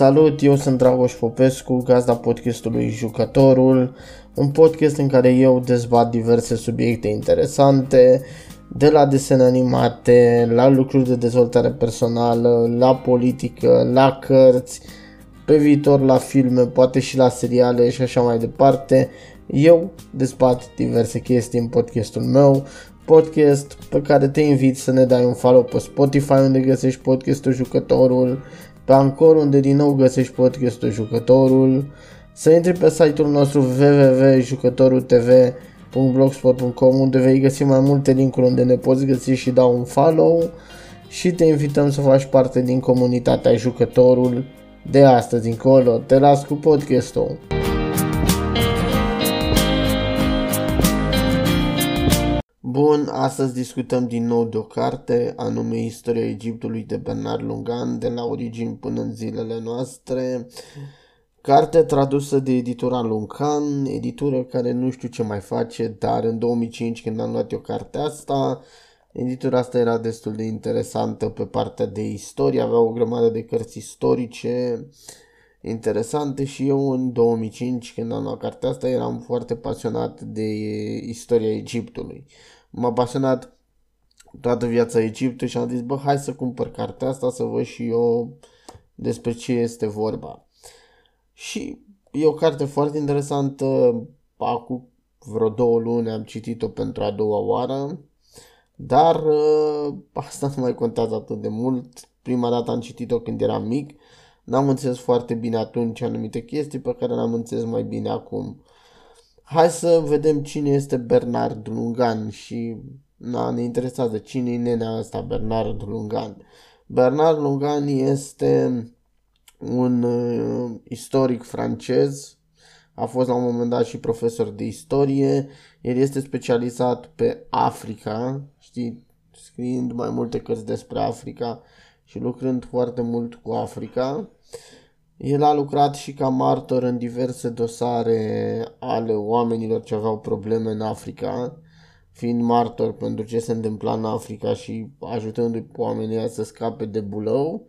Salut, eu sunt Dragoș Popescu, gazda podcastului Jucătorul, un podcast în care eu dezbat diverse subiecte interesante, de la desene animate, la lucruri de dezvoltare personală, la politică, la cărți, pe viitor la filme, poate și la seriale și așa mai departe. Eu dezbat diverse chestii în podcastul meu, podcast pe care te invit să ne dai un follow pe Spotify unde găsești podcastul Jucătorul, pe Anchor unde din nou găsești podcastul Jucătorul, să intri pe site-ul nostru www.jucătorultv.blogspot.com unde vei găsi mai multe linkuri unde ne poți găsi și da un follow și te invităm să faci parte din comunitatea Jucătorul de astăzi încolo. Te las cu podcastul. Bun, astăzi discutăm din nou de o carte, anume Istoria Egiptului de Bernard Lungan, de la origini până în zilele noastre. Carte tradusă de editura Luncan, editură care nu știu ce mai face, dar în 2005 când am luat eu cartea asta, editura asta era destul de interesantă pe partea de istorie, avea o grămadă de cărți istorice interesante și eu în 2005 când am luat cartea asta eram foarte pasionat de istoria Egiptului m-a pasionat toată viața Egiptului și am zis, bă, hai să cumpăr cartea asta să văd și eu despre ce este vorba. Și e o carte foarte interesantă, acum vreo două luni am citit-o pentru a doua oară, dar uh, asta nu mai contează atât de mult. Prima dată am citit-o când eram mic, n-am înțeles foarte bine atunci anumite chestii pe care le-am înțeles mai bine acum. Hai să vedem cine este Bernard Lungan și na, ne interesează cine e nenea ăsta, Bernard Lungan. Bernard Lungan este un uh, istoric francez, a fost la un moment dat și profesor de istorie, el este specializat pe Africa, știi, scriind mai multe cărți despre Africa și lucrând foarte mult cu Africa. El a lucrat și ca martor în diverse dosare ale oamenilor ce aveau probleme în Africa, fiind martor pentru ce se întâmpla în Africa și ajutându-i pe oamenii să scape de bulău.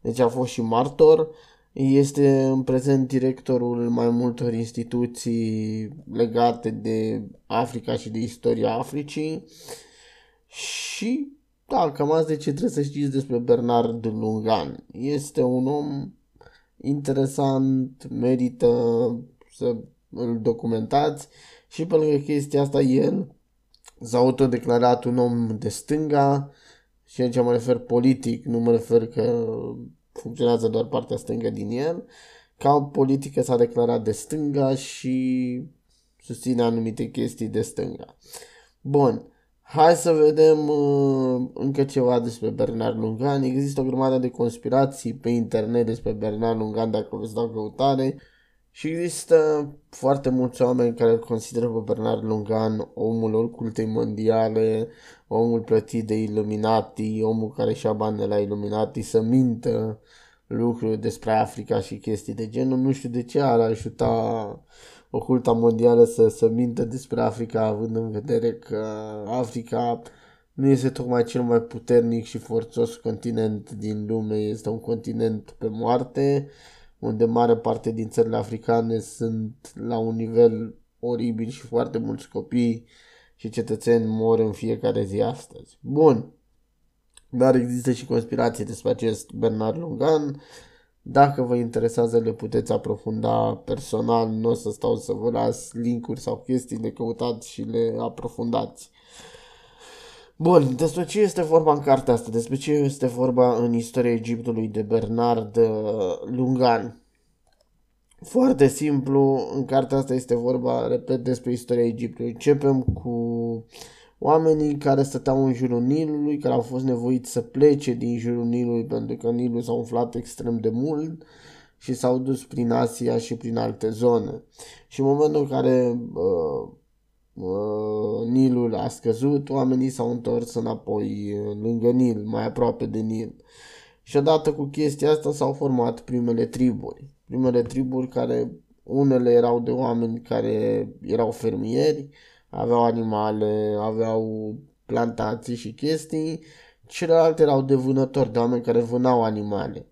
Deci a fost și martor. Este în prezent directorul mai multor instituții legate de Africa și de istoria Africii. Și da, cam asta de ce trebuie să știți despre Bernard Lungan. Este un om interesant, merită să îl documentați. Și pe lângă chestia asta el s-a autodeclarat un om de stânga și aici mă refer politic, nu mă refer că funcționează doar partea stângă din el, ca politică s-a declarat de stânga și susține anumite chestii de stânga. Bun, Hai să vedem uh, încă ceva despre Bernard Lungan. Există o grămadă de conspirații pe internet despre Bernard Lungan dacă veți da căutare. Și există foarte mulți oameni care îl consideră pe Bernard Lungan omul ocultei mondiale, omul plătit de Illuminati, omul care și-a bani de la Illuminati să mintă lucruri despre Africa și chestii de genul. Nu știu de ce ar ajuta oculta mondială să, să mintă despre Africa, având în vedere că Africa nu este tocmai cel mai puternic și forțos continent din lume, este un continent pe moarte, unde mare parte din țările africane sunt la un nivel oribil și foarte mulți copii și cetățeni mor în fiecare zi astăzi. Bun, dar există și conspirații despre acest Bernard Lungan, dacă vă interesează, le puteți aprofunda personal, nu o să stau să vă las linkuri sau chestii, le căutați și le aprofundați. Bun, despre ce este vorba în cartea asta? Despre ce este vorba în istoria Egiptului de Bernard uh, Lungan? Foarte simplu, în cartea asta este vorba, repet, despre istoria Egiptului. Începem cu oamenii care stăteau în jurul Nilului, care au fost nevoiți să plece din jurul Nilului pentru că Nilul s-a umflat extrem de mult și s-au dus prin Asia și prin alte zone. Și în momentul în care uh, uh, Nilul a scăzut, oamenii s-au întors înapoi lângă Nil, mai aproape de Nil. Și odată cu chestia asta s-au format primele triburi. Primele triburi care unele erau de oameni care erau fermieri, aveau animale, aveau plantații și chestii, celelalte erau de vânători, de oameni care vânau animale.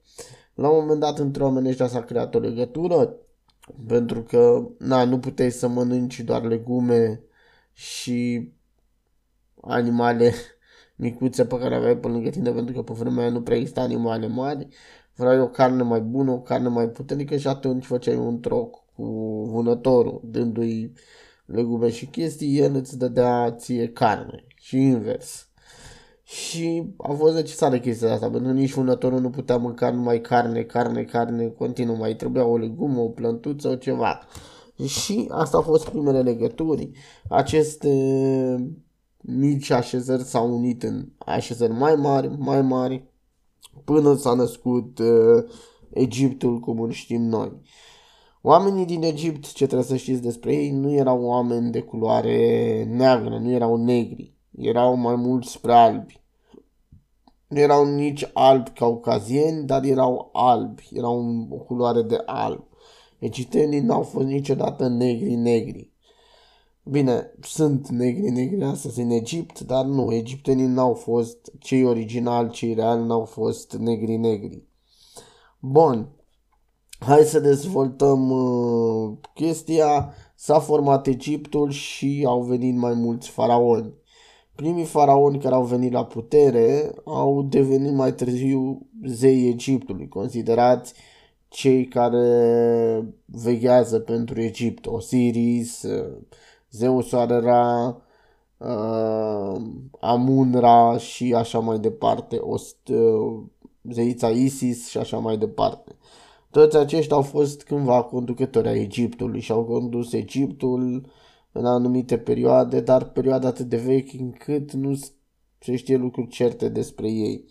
La un moment dat între oamenii ăștia s-a creat o legătură pentru că na, nu puteai să mănânci doar legume și animale micuțe pe care aveai pe lângă tine pentru că pe vremea aia nu prea exista animale mari. Vrei o carne mai bună, o carne mai puternică și atunci făceai un troc cu vânătorul, dându-i legume și chestii, el îți dădea ție carne și invers. Și a fost necesară chestia asta, pentru că nici vânătorul nu putea mânca numai carne, carne, carne, continuu, mai trebuia o legumă, o plântuță, o ceva. Și asta au fost primele legături. Aceste mici așezări s-au unit în așezări mai mari, mai mari, până s-a născut uh, Egiptul cum îl știm noi. Oamenii din Egipt, ce trebuie să știți despre ei, nu erau oameni de culoare neagră, nu erau negri, erau mai mult spre albi. Nu erau nici albi caucazieni, dar erau albi, erau o culoare de alb. Egiptenii n-au fost niciodată negri-negri. Bine, sunt negri negri astăzi în Egipt, dar nu, egiptenii n-au fost cei originali, cei reali n-au fost negri negri. Bun, hai să dezvoltăm uh, chestia. S-a format Egiptul și au venit mai mulți faraoni. Primii faraoni care au venit la putere au devenit mai târziu zei Egiptului, considerați cei care veghează pentru Egipt, Osiris, uh, zeul soare Ra, uh, Amun-Ra și așa mai departe, Ost, uh, zeița Isis și așa mai departe. Toți aceștia au fost cândva conducători ai Egiptului și au condus Egiptul în anumite perioade, dar perioade atât de vechi încât nu se știe lucruri certe despre ei.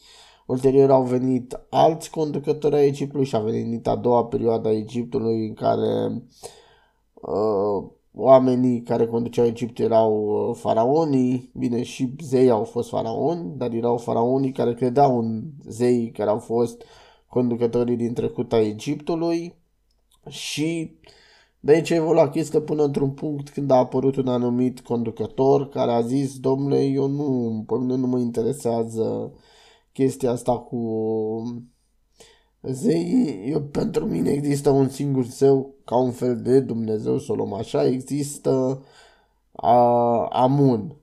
Ulterior au venit alți conducători ai Egiptului și a venit a doua perioadă a Egiptului în care uh, oamenii care conduceau Egipt erau uh, faraonii, bine și zei au fost faraoni, dar erau faraonii care credeau în zei care au fost conducătorii din trecut a Egiptului și de aici evolua chestia până într-un punct când a apărut un anumit conducător care a zis, domnule, eu nu, pe mine nu mă interesează chestia asta cu zei, eu, pentru mine există un singur zeu, ca un fel de Dumnezeu, să o luăm așa, există a, Amun,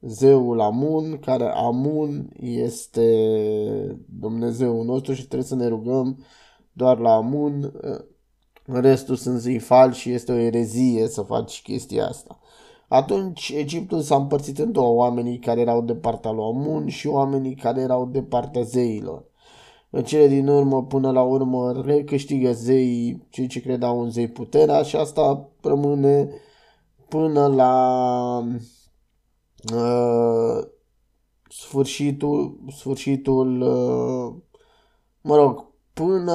zeul Amun, care Amun este Dumnezeul nostru și trebuie să ne rugăm doar la Amun, restul sunt zei falși și este o erezie să faci chestia asta. Atunci Egiptul s-a împărțit în două, oamenii care erau de partea lui Amun și oamenii care erau de partea zeilor. În cele din urmă, până la urmă, recâștigă zeii, cei ce credeau în zei puterea și asta rămâne până la uh, sfârșitul, sfârșitul uh, mă rog, până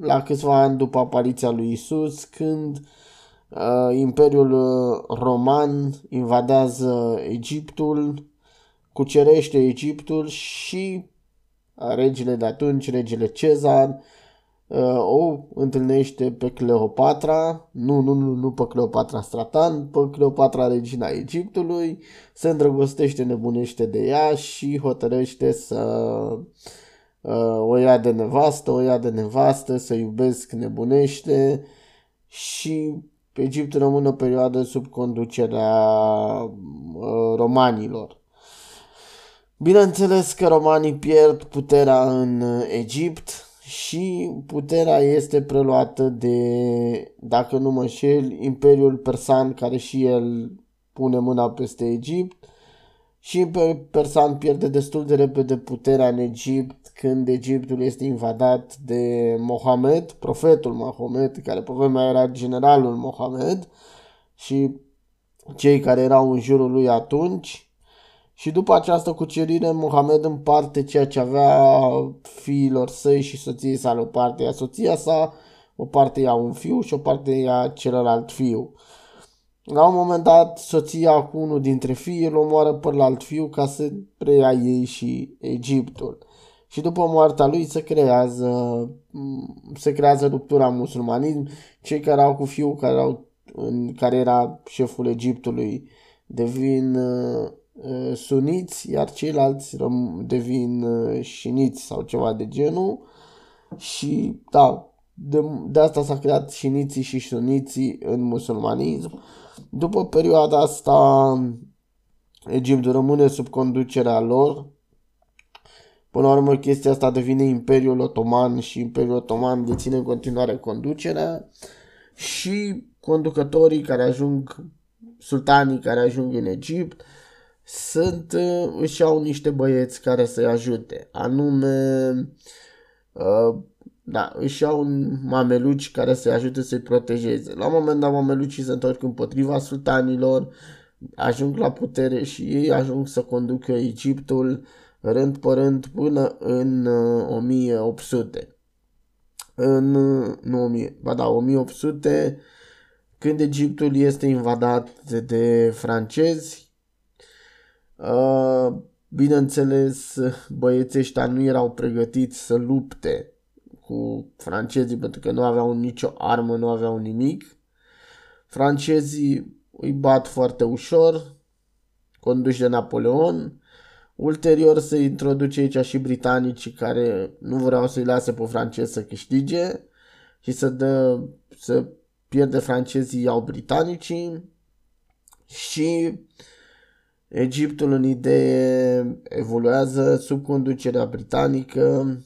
la câțiva ani după apariția lui Isus, când uh, Imperiul Roman invadează Egiptul, cucerește Egiptul și regele de atunci, regele Cezar, uh, o întâlnește pe Cleopatra, nu, nu, nu, nu pe Cleopatra Stratan, pe Cleopatra regina Egiptului, se îndrăgostește, nebunește de ea și hotărăște să uh, o ia de nevastă, o ia de nevastă, să iubesc nebunește. Și Egiptul rămâne o perioadă sub conducerea uh, romanilor. Bineînțeles că romanii pierd puterea în uh, Egipt și puterea este preluată de, dacă nu mă șel, Imperiul Persan care și el pune mâna peste Egipt. Și Imperiul Persan pierde destul de repede puterea în Egipt când Egiptul este invadat de Mohamed, profetul Mohamed, care pe vremea era generalul Mohamed. Și cei care erau în jurul lui atunci și după această cucerire, Mohamed împarte ceea ce avea fiilor săi și soției sale. O parte ia soția sa, o parte ia un fiu și o parte ia celălalt fiu. La un moment dat, soția cu unul dintre fii îl omoară pe alt fiu ca să preia ei și Egiptul. Și după moartea lui se creează, se creează ruptura musulmanism. Cei care au cu fiul care, au, în, care era șeful Egiptului devin Uh, suniți, iar ceilalți devin uh, șiniți sau ceva de genul. și da, de, de asta s-a creat șiniții și suniții în musulmanism. După perioada asta, Egiptul rămâne sub conducerea lor. Până la urmă, chestia asta devine Imperiul Otoman și Imperiul Otoman deține în continuare conducerea și conducătorii care ajung, sultanii care ajung în Egipt, sunt, își au niște băieți care să-i ajute, anume uh, da, își iau mameluci care să-i ajute să-i protejeze. La un moment dat mamelucii se întorc împotriva sultanilor, ajung la putere și ei ajung să conducă Egiptul rând pe rând până în 1800. Uh, în, nu 1000, ba da, 1800, când Egiptul este invadat de, de francezi, uh, bineînțeles, băieții ăștia nu erau pregătiți să lupte cu francezii pentru că nu aveau nicio armă, nu aveau nimic. Francezii îi bat foarte ușor, conduși de Napoleon. Ulterior se introduce aici și britanicii care nu vreau să-i lase pe francezi să câștige și să, dă, să pierde francezii iau britanicii și Egiptul în idee evoluează sub conducerea britanică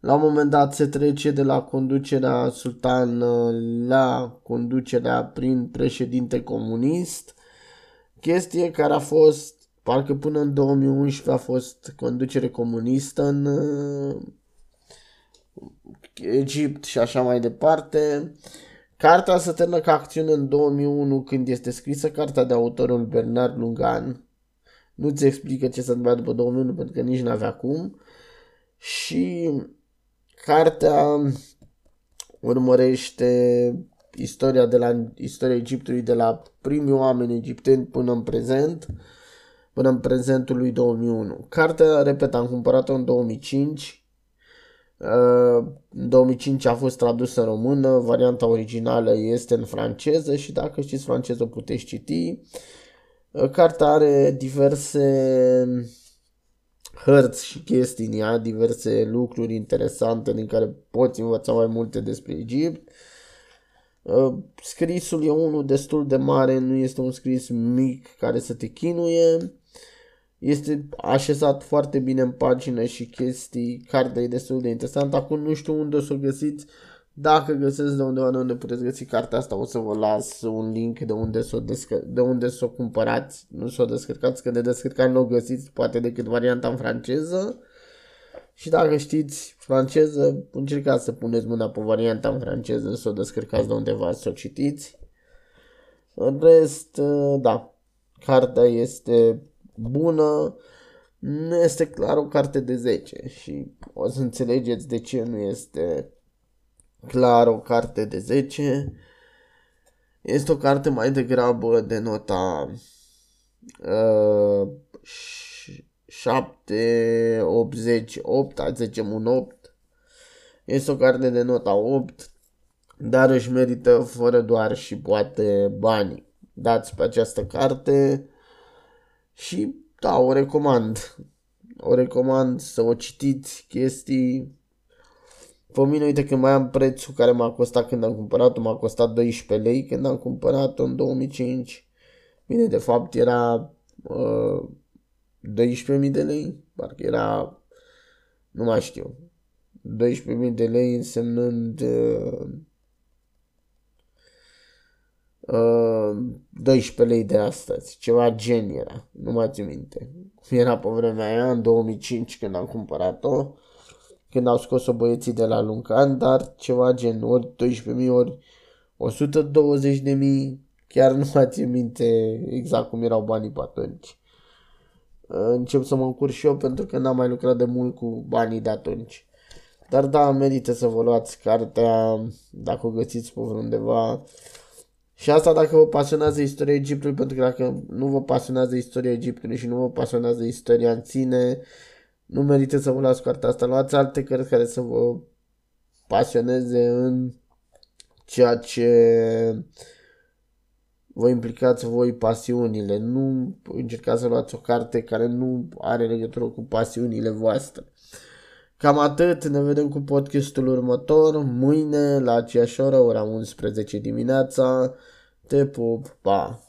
la un moment dat se trece de la conducerea sultan la conducerea prin președinte comunist, chestie care a fost, parcă până în 2011 a fost conducere comunistă în uh, Egipt și așa mai departe. Cartea se termină ca acțiune în 2001 când este scrisă cartea de autorul Bernard Lungan. Nu-ți explică ce se întâmplă după 2001 pentru că nici n-avea cum. Și Cartea urmărește istoria de la istoria Egiptului de la primii oameni egipteni până în prezent, până în prezentul lui 2001. Cartea, repet, am cumpărat-o în 2005. Uh, în 2005 a fost tradusă în română, varianta originală este în franceză și dacă știți franceză puteți citi. Uh, cartea are diverse hărți și chestii în ea, diverse lucruri interesante din care poți învăța mai multe despre Egipt. Uh, scrisul e unul destul de mare, nu este un scris mic care să te chinuie. Este așezat foarte bine în pagină și chestii, cartea e destul de interesantă. Acum nu știu unde o să o găsiți, dacă găsesc de undeva de unde puteți găsi cartea asta, o să vă las un link de unde să o, descă- de unde să o cumpărați. Nu să o descărcați, că de descărcat nu o găsiți, poate decât varianta în franceză. Și dacă știți franceză, încercați să puneți mâna pe varianta în franceză, să o descărcați de undeva, să o citiți. În rest, da, cartea este bună, nu este clar o carte de 10 și o să înțelegeți de ce nu este clar o carte de 10. Este o carte mai degrabă de nota uh, 7, 80, 8, zicem un 8. Este o carte de nota 8, dar își merită fără doar și poate bani. Dați pe această carte și da, o recomand. O recomand să o citiți chestii pe mine, uite că mai am prețul care m-a costat când am cumpărat-o, m-a costat 12 lei când am cumpărat-o în 2005. Bine, de fapt era uh, 12.000 de lei, parcă era, nu mai știu, 12.000 de lei însemnând uh, uh, 12 lei de astăzi, ceva gen era, nu mai țin minte. Era pe vremea aia, în 2005 când am cumpărat-o, când au scos-o băieții de la Luncan, dar ceva gen ori 12.000 ori 120.000, chiar nu mai țin minte exact cum erau banii pe atunci. Încep să mă încur și eu pentru că n-am mai lucrat de mult cu banii de atunci. Dar da, merită să vă luați cartea dacă o găsiți pe undeva. Și asta dacă vă pasionează istoria Egiptului, pentru că dacă nu vă pasionează istoria Egiptului și nu vă pasionează istoria în sine, nu merită să vă luați cartea asta. Luați alte cărți care să vă pasioneze în ceea ce vă implicați voi pasiunile. Nu încercați să luați o carte care nu are legătură cu pasiunile voastre. Cam atât, ne vedem cu podcastul următor, mâine la aceeași oră, ora 11 dimineața. Te pup, pa!